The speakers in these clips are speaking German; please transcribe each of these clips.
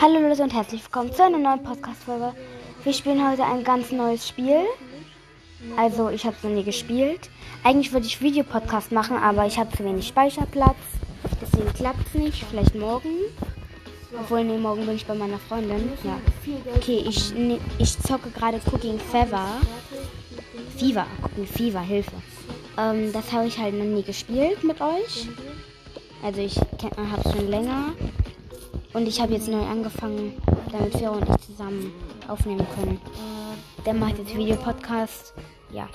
Hallo Leute und herzlich willkommen zu einer neuen Podcast-Folge. Wir spielen heute ein ganz neues Spiel. Also, ich habe es noch nie gespielt. Eigentlich würde ich Videopodcast machen, aber ich habe zu wenig Speicherplatz. Deswegen klappt es nicht. Vielleicht morgen. Obwohl, nee, morgen bin ich bei meiner Freundin. Ja. Okay, ich, ne, ich zocke gerade Cooking Fever. Fever. Cooking Fever, Hilfe. Ähm, das habe ich halt noch nie gespielt mit euch. Also ich habe es schon länger. Und ich habe jetzt neu angefangen, damit Fero und ich zusammen aufnehmen können. Der macht jetzt Videopodcast. Ja.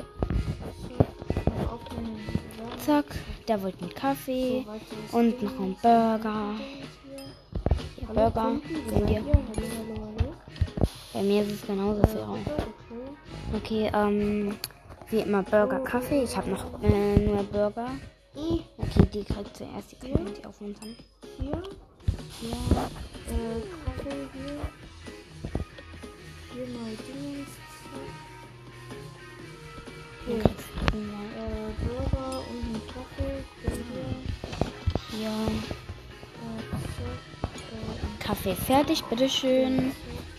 Zack. Der wollte einen Kaffee und noch einen Burger. Ja, Burger. Nehmt ihr? Bei mir ist es genauso Fero. Okay, ähm, wie immer Burger, Kaffee. Ich habe noch äh, nur Burger. Okay, die kriegt zuerst. Die kann ich aufmuntern. Hier. Ja, äh, Kaffee hier. Hier mal Dings. Dann Okay. ja. Äh, Burger und einen Kaffee. Hier. Hier. Äh, Kaffee fertig, bitteschön.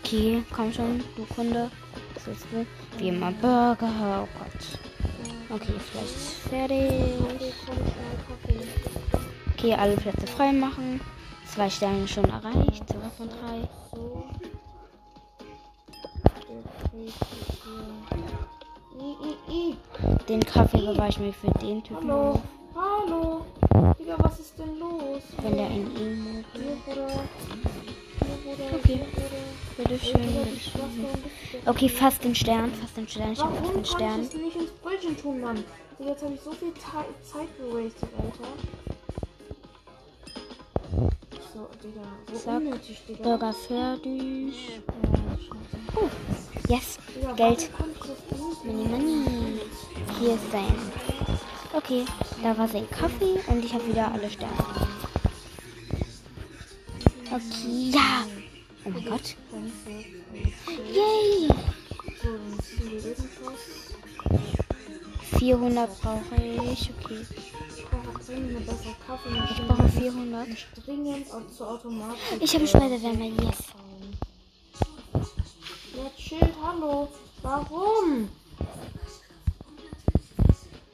Okay, komm schon, du Kunde. Was willst du? Wie immer Burger. Oh Gott. Okay, vielleicht fertig. Okay, alle Plätze frei machen. Zwei Sterne schon erreicht. Zwei von drei. So. Den Kaffee bewahre ich mir für den Typen Hallo. Hallo. Digga, was ist denn los? Wenn der ein Emo. Bruder. Okay. Warum bist du denn- Okay, fast den Stern, fast den Stern. Ich habe fast Warum den kann Stern. ich das nicht ins Brötchen tun, Mann? Digga, jetzt habe ich so viel Zeit gewastet, Alter. Digga. So Zack. unnötig, Digga. Burger fertig. Ja. Oh, yes. Digga, Geld. Money, money. Hier ist sein. Okay, da war sein Kaffee und ich habe wieder alle Sterne. Okay, ja. Oh mein Gott. Yay. So, dann ziehen wir irgendwas. 400 brauche ich. Okay. Ich brauche dringend eine bessere Ich Kaffeemaschine. brauche 400. Dringend auch zur Automatik. Ich habe Spider-Wärmer. Yes. Ja, chill, hallo. Warum?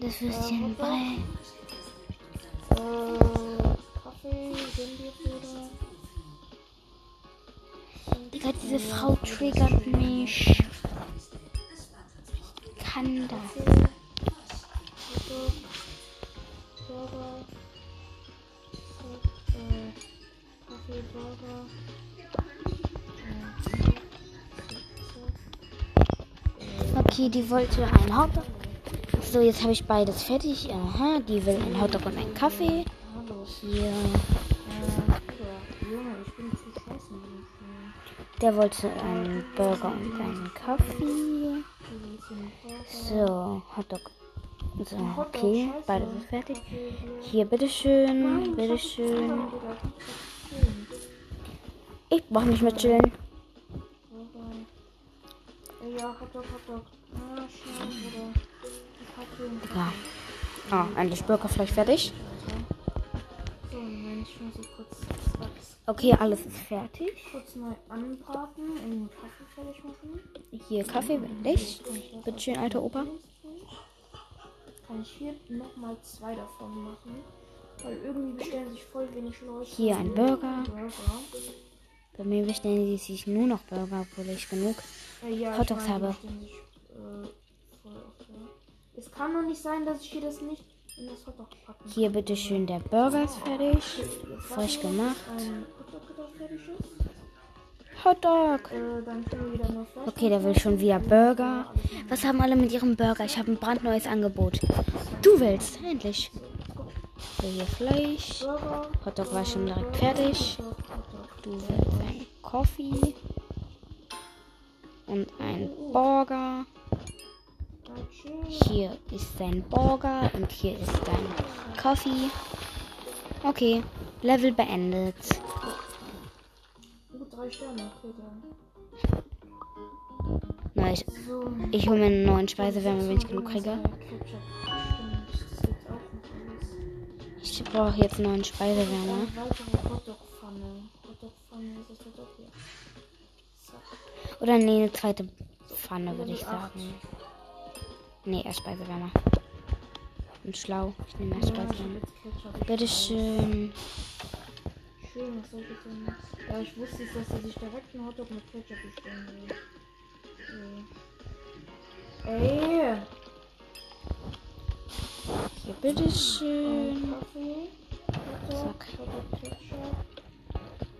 Das Würstchen Brei. Äh, Kaffee, Sendebrüder. Digga, diese Frau triggert mich. Ich kann das. Zack. Okay, die wollte einen Hotdog. So, jetzt habe ich beides fertig. Aha, die will einen Hotdog und einen Kaffee. Hier. Der wollte einen Burger und einen Kaffee. So, Hotdog. So, okay, beides ist fertig. Hier, bitteschön, bitteschön. Ich brauche nicht mehr chillen. Ja, Hotdog, Hotdog. Ah. Kaffee. Ja. Ah, endlich Burgerfleisch fertig. So, muss kurz Okay, alles ist fertig. kurz neu anbraten den Kaffee fertig machen. Hier, Kaffee fertig. Bitteschön, alter Opa. Kann ich hier nochmal zwei davon machen. Weil irgendwie bestellen sich voll wenig Leute. Hier ein Burger. Burger. Bei mir bestellen die sich nur noch Burger, obwohl ich genug. Äh, ja, ich Hotdogs meine, habe. äh, oft, ja. Es kann doch nicht sein, dass ich hier das nicht in das Hotdog packen Hier, bitteschön, der Burger ist fertig. Frisch gemacht. Hotdog. Äh. Okay, der will schon wieder Burger. Was haben alle mit ihrem Burger? Ich habe ein brandneues Angebot. Du willst, endlich. So, hier Fleisch. Hotdog war schon direkt fertig. Du willst ein Coffee. Und ein Burger. Hier ist dein Burger und hier ist dein Coffee. Okay, Level beendet. Na, ich, ich hole mir einen neuen Speisewärmer, wenn ich genug kriege. Ich brauche jetzt einen neuen Speisewärmer. Eine weitere Hotdog-Pfanne. Hotdog-Pfanne. ist das doch hier. Zack. Oder nee, eine zweite Pfanne, würde ich sagen. Nee, erst Speisewärmer. Bin schlau. Ich nehme. Ich Bitteschön. Schön, was soll ich denn? Ja, ich wusste jetzt, dass er sich direkt einen Hotdog mit Ketchup bestellen will. So. Ey! Hier, bitteschön. Zack.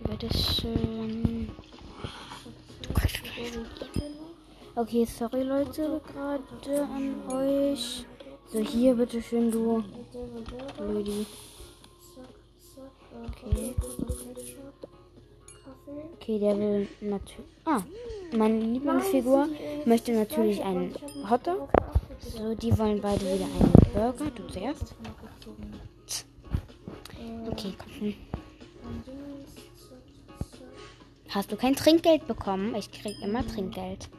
Bitteschön. Zack, zack. So, wo ist der noch? Okay, sorry Leute, gerade an euch. So, hier, du. Lüdi. Zack, zack. Äh, Okay. Okay, der will natürlich. Ah, meine Lieblingsfigur möchte natürlich einen Hotdog. So, die wollen beide wieder einen Burger. Du zuerst. Okay, komm. Hast du kein Trinkgeld bekommen? Ich krieg immer Trinkgeld.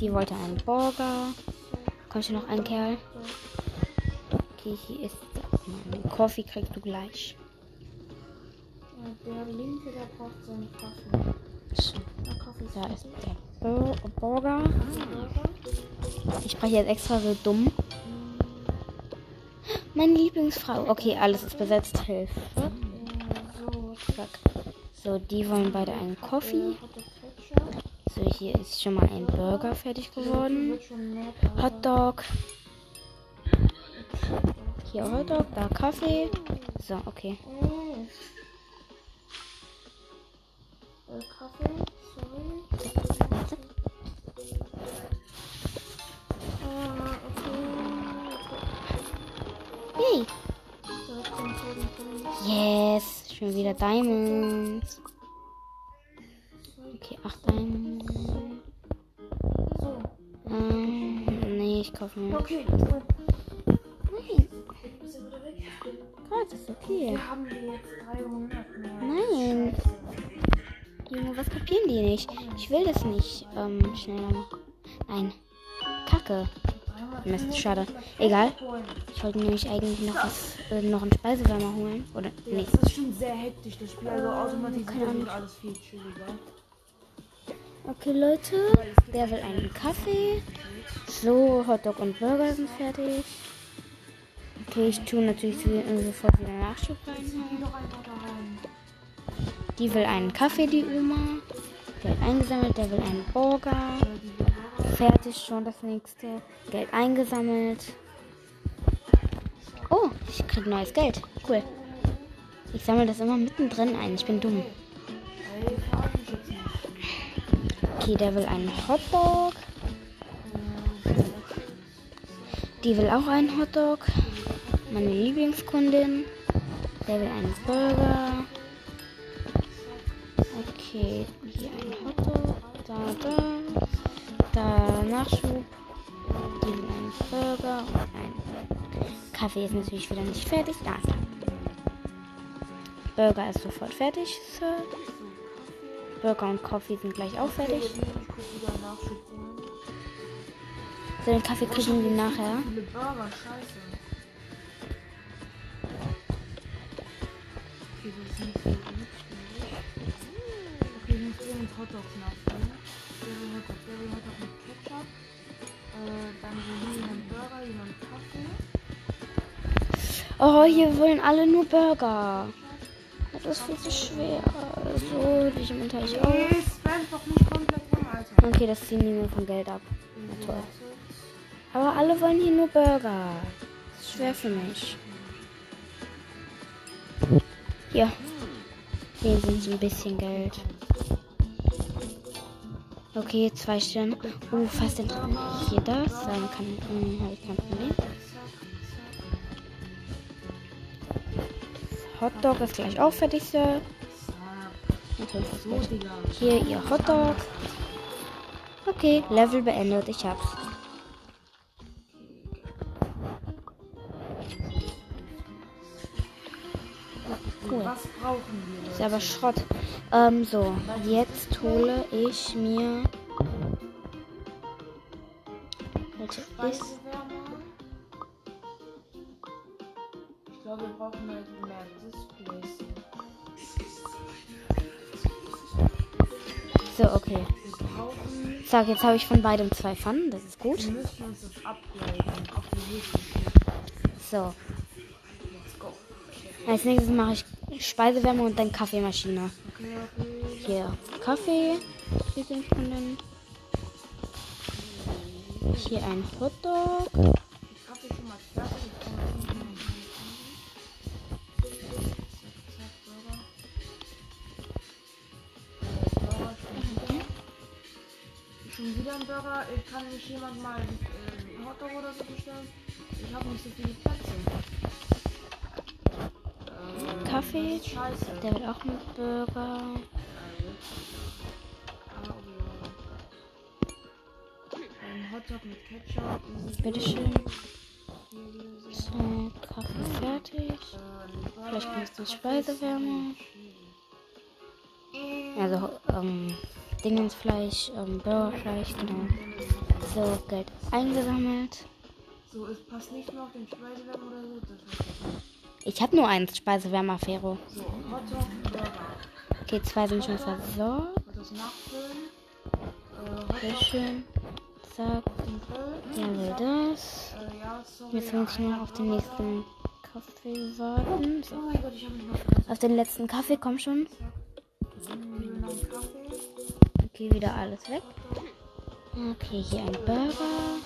Die wollte einen Burger. Kommt hier noch ein Kerl? Okay, hier ist mein Coffee kriegst du gleich. Der linke, der braucht seinen Kaffee. Der da ist der Bur Burger. Ich spreche jetzt extra so dumm. Meine Lieblingsfrau. Okay, alles ist besetzt. Hilfe. Äh, so, die wollen beide einen Coffee. So, hier ist schon mal ein Burger fertig geworden. Hotdog. Hier Hotdog, da Kaffee. So, okay. Wieder Diamonds. Okay, acht Diamonds. So, Ähm, nee, ich kaufe mir. okay. Nein. Wieder weg? Gott, ist okay. Wir haben wir jetzt 300 mehr. Nein. Junge, was kapieren die nicht? Ich will das nicht ähm, schneller machen. Nein. Kacke. 300 Mist, schade. Egal. Ich wollte nämlich eigentlich noch was, äh, noch einen Speisewärmer holen. Oder, nee. Das ist schon sehr hektisch, das Spiel. Also keine automatisiert und alles viel chilliger. Okay, Leute. Der will einen Kaffee. So, Hotdog und Burger sind fertig. Okay, ich tue natürlich äh, sofort wieder Nachschub rein. Die will einen Kaffee, die Oma. Geld eingesammelt. Der will einen Burger. Fertig schon das nächste. Geld eingesammelt. Oh, ich krieg neues Geld. Cool. Ich sammle das immer mittendrin ein. Ich bin dumm. Okay, der will einen Hotdog. Die will auch einen Hotdog. Meine Lieblingskundin. Der will einen Burger. Okay, hier ein Hotdog. Da, da. Da Nachschub. Die will einen Burger Kaffee ist natürlich wieder nicht fertig. Da ist er. Burger ist sofort fertig, Sir. Burger und Kaffee sind gleich auch fertig. So, den Kaffee kriegen wir nachher. So. Äh, dann will hier jemand Burger, jemand Kaffee. Oh, hier wollen alle nur Burger. Das ist viel zu schwer. So, die im Unterricht auch. Okay, das ziehen die mir von Geld ab. So, toll. Aber alle wollen hier nur Burger. Das ist schwer für mich. Hier. Hier sind so ein bisschen Geld. Okay, zwei Sterne. Oh, fast in Hier das. Dann kann hm, habe ich kein Problem. Hotdog ist gleich auch fertig, Sir. Hier ihr Hotdog. Okay, Level beendet. Ich hab's. Cool. Was? Ist aber Schrott. Ähm, so. Jetzt hole ich mir. Welche ist. So, okay. Sag, jetzt habe ich von beidem zwei Pfannen. Das ist gut. So. Als nächstes mache ich Speisewärme und dann Kaffeemaschine. Hier Kaffee. Hier ein Hotdog. Ein Burger. Äh, Kann nicht jemand mal äh, einen Hotdog oder so bestellen? Ich habe nicht so viele Plätze. Äh, Kaffee. Der wird auch ein Burger. Ah, oh. Ein Hotdog mit Ketchup. easy Bitteschön. peasy. So, Kaffee fertig. Vielleicht kommt die Speisewärme. Also, ähm, Dingensfleisch, ähm, Burgerfleisch, genau. So, Geld eingesammelt. So, es passt nicht mehr auf den Speisewärme oder so. Ich habe nur eins Speisewärmer-Fero. so, Hotdog, Burger. Okay, zwei sind schon versorgt. Das nachfüllen. Äh, Hotdog Bitteschön. Zack. Ja, will das. Äh, ja, sorry. Jetzt muss ich noch auf den nächsten Kaffee warten. So. Oh mein Gott, ich habe mich noch vergessen. Auf den letzten Kaffee, komm schon. Ich Okay, wieder alles weg. Okay, hier ein Burger.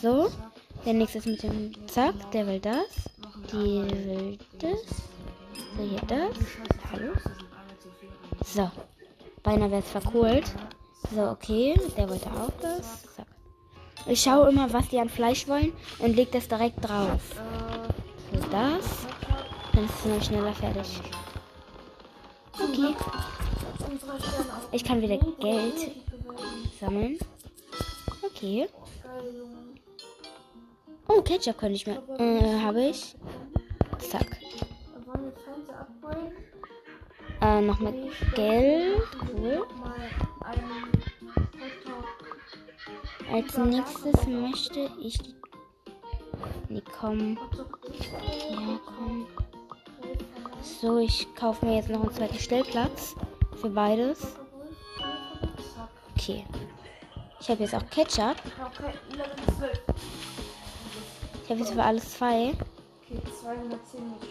So. Der nächste ist mit dem Zack, der will das. Die will das. So, hier das. Hallo. So. Beinahe wäre es verkohlt. So, okay. Der wollte auch das. Ich schaue immer, was die an Fleisch wollen und leg das direkt drauf. Das. Dann ist es noch schneller fertig. Okay. Ich kann wieder Geld sammeln. Okay. Oh, Ketchup könnte ich mehr. Äh, habe ich. Zack. Äh, noch mit Geld. Cool. Als nächstes möchte ich die. Nee, komm. Ja, komm. So, ich kaufe mir jetzt noch einen zweiten Stellplatz. Für beides. Okay. Ich habe jetzt auch Ketchup. Okay, Level 12. Ich habe jetzt für alles zwei. Okay, 210 muss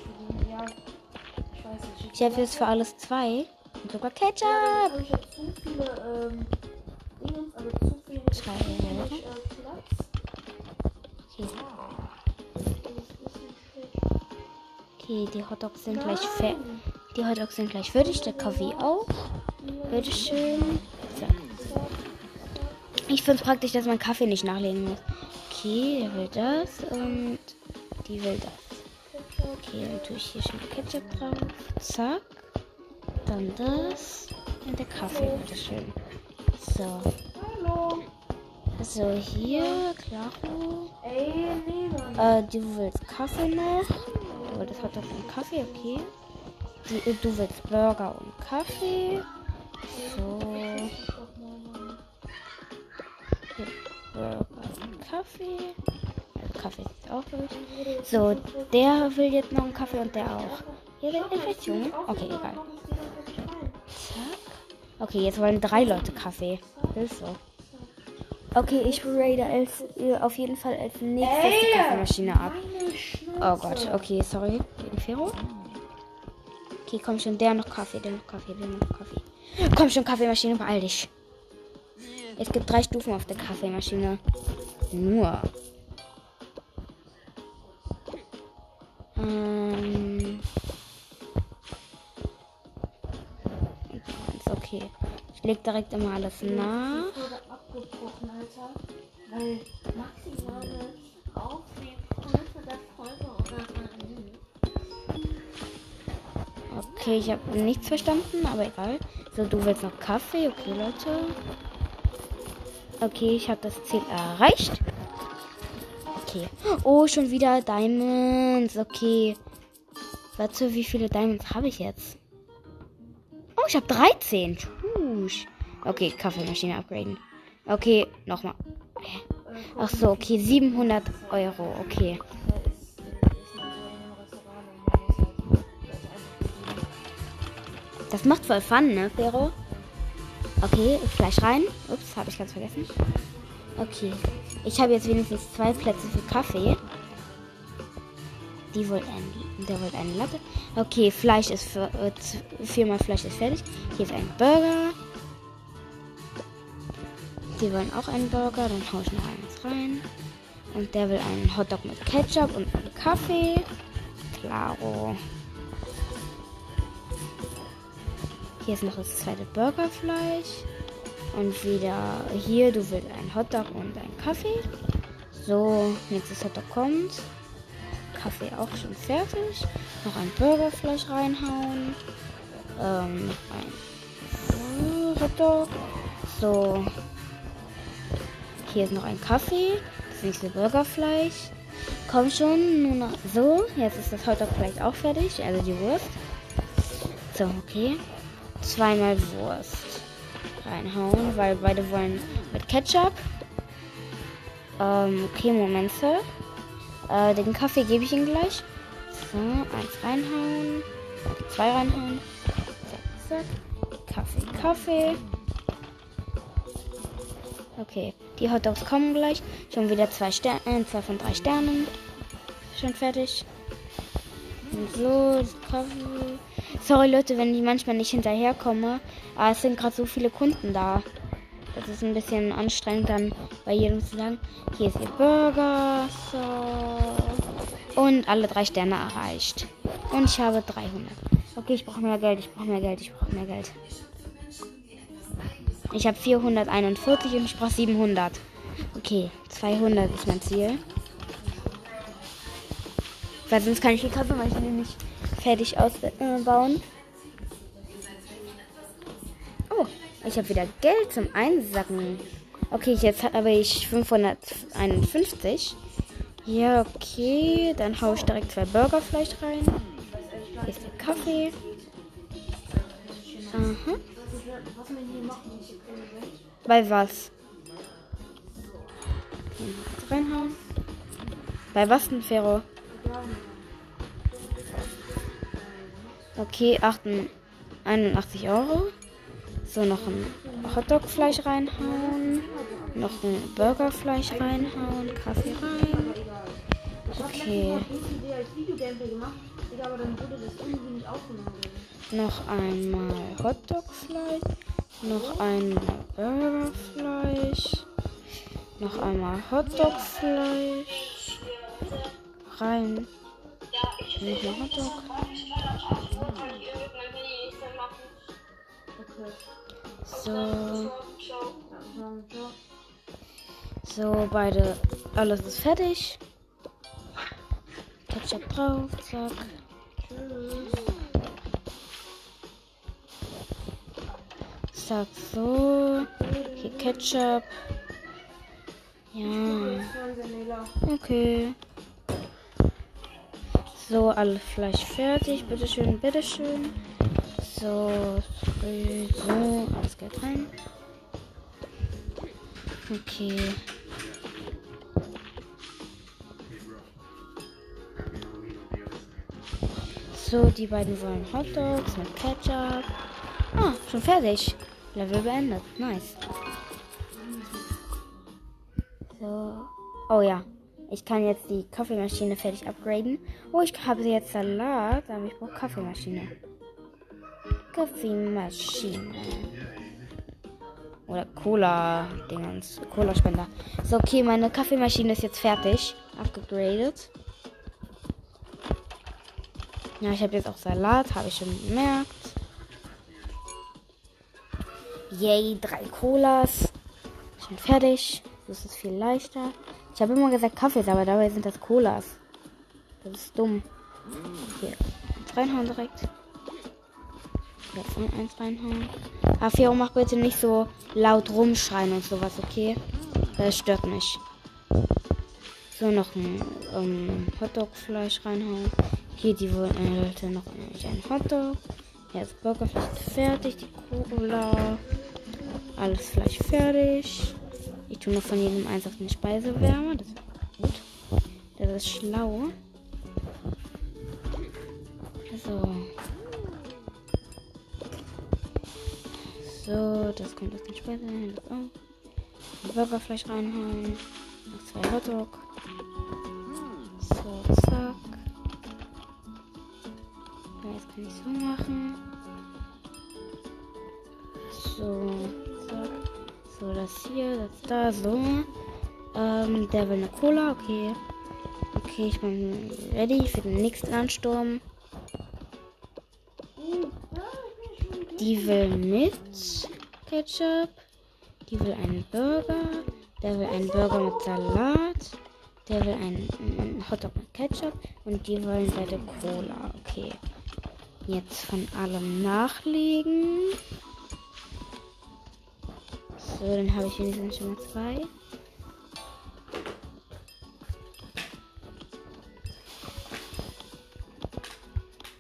ich habe jetzt für alles zwei. Und sogar Ketchup. habe ich ja zu viele, ähm, Dingens, also zu viele Okay, die Hotdogs sind gleich fertig. Die Hotdogs sind gleich fertig. Der Kaffee auch. Bitteschön. So. Ich finde es praktisch, dass man Kaffee nicht nachlegen muss. Okay, der will das und die will das. Okay, dann tue ich hier schon Ketchup drauf. Zack. Dann das. Und der Kaffee, bitteschön. So. Hallo. So, hier, klaro. Äh, du willst Kaffee noch. Du wolltest Hotdog und Kaffee, okay. Die, äh, du willst Burger und Kaffee. So. Hier, Burger und Kaffee. Also Kaffee ist auch durch. So, der will jetzt noch einen Kaffee und der auch. Hier will Infektion. Okay, egal. Zack. Okay, jetzt wollen drei Leute Kaffee. Ist so. Okay, ich rate als, äh, auf jeden Fall als nächstes die Kaffeemaschine ab. Oh Gott, okay, sorry. Gegen Fero. Okay, komm schon, der noch Kaffee, der noch Kaffee, der noch Kaffee. Komm schon, Kaffeemaschine, beeil dich. Es gibt drei Stufen auf der Kaffeemaschine. Nur. Ähm. Ist okay. Ich leg direkt immer alles nach. wurde abgebrochen, Alter. Weil maximale Okay, ich habe nichts verstanden, aber egal. So, du willst noch Kaffee? Okay, Leute. Okay, ich habe das Ziel erreicht. Okay. Oh, schon wieder Diamonds. Okay. Warte, wie viele Diamonds habe ich jetzt? Oh, ich habe 13. Tschüss. Okay, Kaffeemaschine upgraden. Okay, nochmal. Ach so, okay, 700 Euro. Okay. Das macht voll Fun, ne, Fero? Okay, Fleisch rein. Ups, habe ich ganz vergessen. Okay. Ich habe jetzt wenigstens zwei Plätze für Kaffee. Die wollte ein, der wollte eine Latte. Okay, Fleisch ist für, äh, viermal Fleisch ist fertig. Hier ist ein Burger. Die wollen auch einen Burger. Dann haue ich noch eins rein. Und der will einen Hotdog mit Ketchup und einen Kaffee. Klaro. Hier ist noch das zweite Burgerfleisch. Und wieder hier, du willst einen Hotdog und einen Kaffee. So, nächstes Hotdog kommt. Kaffee auch schon fertig. Noch ein Burgerfleisch reinhauen. Ähm, noch ein Hotdog. So. Hier ist noch ein Kaffee. Das nächste Burgerfleisch. Komm schon, nur noch so. Jetzt ist das Hotdog vielleicht auch fertig. Also die Wurst. So, okay zweimal Wurst reinhauen, weil beide wollen mit Ketchup. Ähm, okay, Moment. Äh, den Kaffee gebe ich ihm gleich. So, eins reinhauen. Zwei reinhauen. Zack, zack. Kaffee, Kaffee. Okay, die Hotdogs kommen gleich. Schon wieder zwei Sterne, äh, zwei von drei Sternen. Schon fertig. So, Kaffee. Sorry Leute, wenn ich manchmal nicht hinterherkomme. Aber es sind gerade so viele Kunden da. Das ist ein bisschen anstrengend dann bei jedem zu sagen, hier ist ihr Burger. So. Und alle drei Sterne erreicht. Und ich habe 300. Okay, ich brauche mehr Geld, ich brauche mehr Geld, ich brauche mehr Geld. Ich habe 441 und ich brauche 700. Okay, 200 ist mein Ziel. Weil sonst kann ich die Kaffeemaschine nicht fertig ausbauen. Oh, ich habe wieder Geld zum Einsacken. Okay, jetzt habe ich 551. Ja, okay. Dann haue ich direkt zwei Burgerfleisch rein. Hier ist der Kaffee. Aha. Bei was? Reinhauen. Bei was denn, Fero? Okay, 81 Euro. So, noch ein Hotdog-Fleisch reinhauen. Noch ein Burgerfleisch reinhauen. Kaffee rein. Okay. Noch einmal Hotdog-Fleisch. Noch einmal Burgerfleisch. Noch einmal Hotdog-Fleisch. Rein. Nicht mehr Hotdog. So. So, beide. Alles ist fertig. Ketchup drauf. Zack. Zack, so. Hier Ketchup. Ja. Okay. So, alles Fleisch fertig. Bitteschön, bitteschön. So, so, alles geht rein. Okay. So, die beiden wollen Hotdogs mit Ketchup. Ah, schon fertig. Level beendet. Nice. So. Oh ja. Ich kann jetzt die Kaffeemaschine fertig upgraden. Oh, ich habe jetzt Salat, aber ich brauche Kaffeemaschine. Kaffeemaschine. Oder Cola-Dingens. Cola-Spender. So, okay, meine Kaffeemaschine ist jetzt fertig. Abgegradet. Ja, ich habe jetzt auch Salat, habe ich schon gemerkt. Yay, drei Colas. Schon fertig. Das ist viel leichter. Ich habe immer gesagt Kaffees, aber dabei sind das Colas. Das ist dumm. Hier. Reinhauen direkt. Jetzt noch eins reinhauen. Afero, mach bitte nicht so laut rumschreien und sowas, okay? Das stört mich. So, noch ein ähm, Hotdog-Fleisch reinhauen. Hier, die wollte noch ein Hotdog. Jetzt Burgerfleisch fertig. Die Cola. Alles Fleisch fertig. Ich tue noch von jedem eins auf den Speisewärmer. Das ist gut. Das ist schlau. So. So, das kommt aus den Speiser hin. Das auch. Burgerfleisch reinhauen. Noch zwei Hotdog. So, zack. Ja, jetzt kann ich so machen. So. So, das hier, das da, so. Ähm, der will eine Cola, okay. Okay, ich bin ready für den nächsten Ansturm. Die will mit Ketchup. Die will einen Burger. Der will einen Burger mit Salat. Der will einen Hotdog mit Ketchup. Und die wollen beide Cola. Okay. Jetzt von allem nachlegen. So, dann habe ich wenigstens schon mal zwei.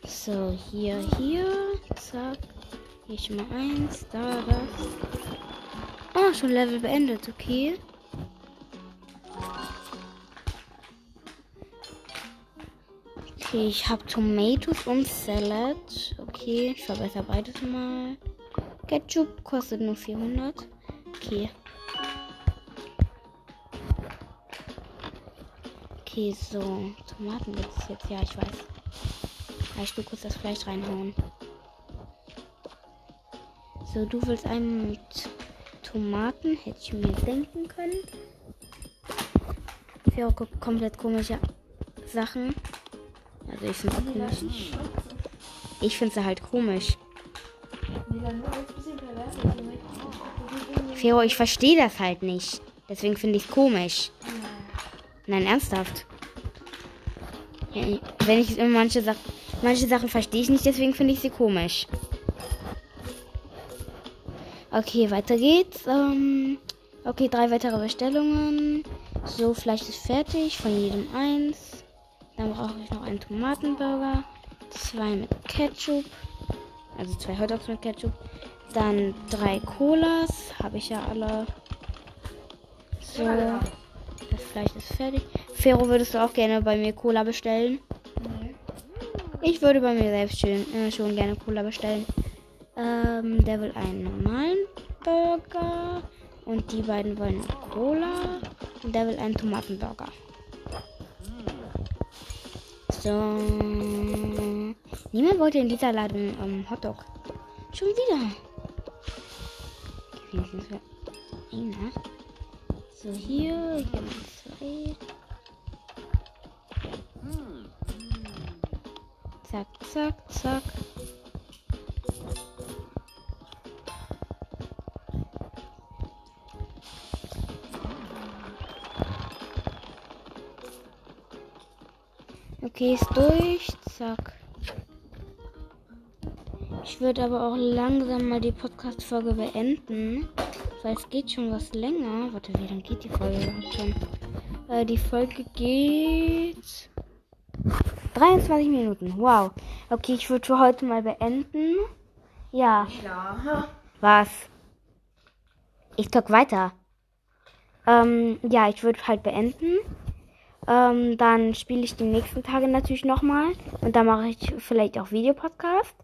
So, hier, hier. Zack. Hier schon mal eins. Da, das. Oh, schon Level beendet. Okay. Okay, ich habe Tomatoes und Salad. Okay, ich verbessere beides mal. Ketchup kostet nur 400. Okay. Okay, so. Tomaten gibt es jetzt. Ja, ich weiß. Ich will kurz das Fleisch reinhauen. So, du willst einen mit Tomaten. Hätte ich mir denken können. Für auch komplett komische Sachen. Also ich finde es komisch. Ich finde es halt komisch. Fero, ich verstehe das halt nicht. Deswegen finde ich es komisch. Nein, ernsthaft. Wenn ich manche Sachen, manche Sachen verstehe ich nicht, deswegen finde ich sie komisch. Okay, weiter geht's. Ähm, okay, drei weitere Bestellungen. So, Fleisch ist fertig, von jedem eins. Dann brauche ich noch einen Tomatenburger. Zwei mit Ketchup. Also zwei Hotdogs mit Ketchup. Dann drei Colas. Habe ich ja alle. So. Das Fleisch ist fertig. Fero, würdest du auch gerne bei mir Cola bestellen? Nee. Ich würde bei mir selbst schön, äh, schon gerne Cola bestellen. Ähm, der will einen normalen Burger. Und die beiden wollen Cola. Und der will einen Tomatenburger. So. Niemand wollte in dieser Ladung ähm, Hotdog. Schon wieder. Okay, wenigstens für einer. So, hier. Hier mal zwei. Zack, zack, zack. Okay, ist durch. Zack. Ich würde aber auch langsam mal die Podcast-Folge beenden. Weil es geht schon was länger. Warte, wie lange geht die Folge überhaupt schon? Äh, die Folge geht 23 Minuten. Wow. Okay, ich würde für heute mal beenden. Ja. Klar. Was? Ich talk weiter. Ähm, ja, ich würde halt beenden. Ähm, dann spiele ich die nächsten Tage natürlich nochmal. Und dann mache ich vielleicht auch Videopodcast.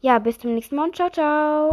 Ja, bis zum nächsten Mal und ciao, ciao.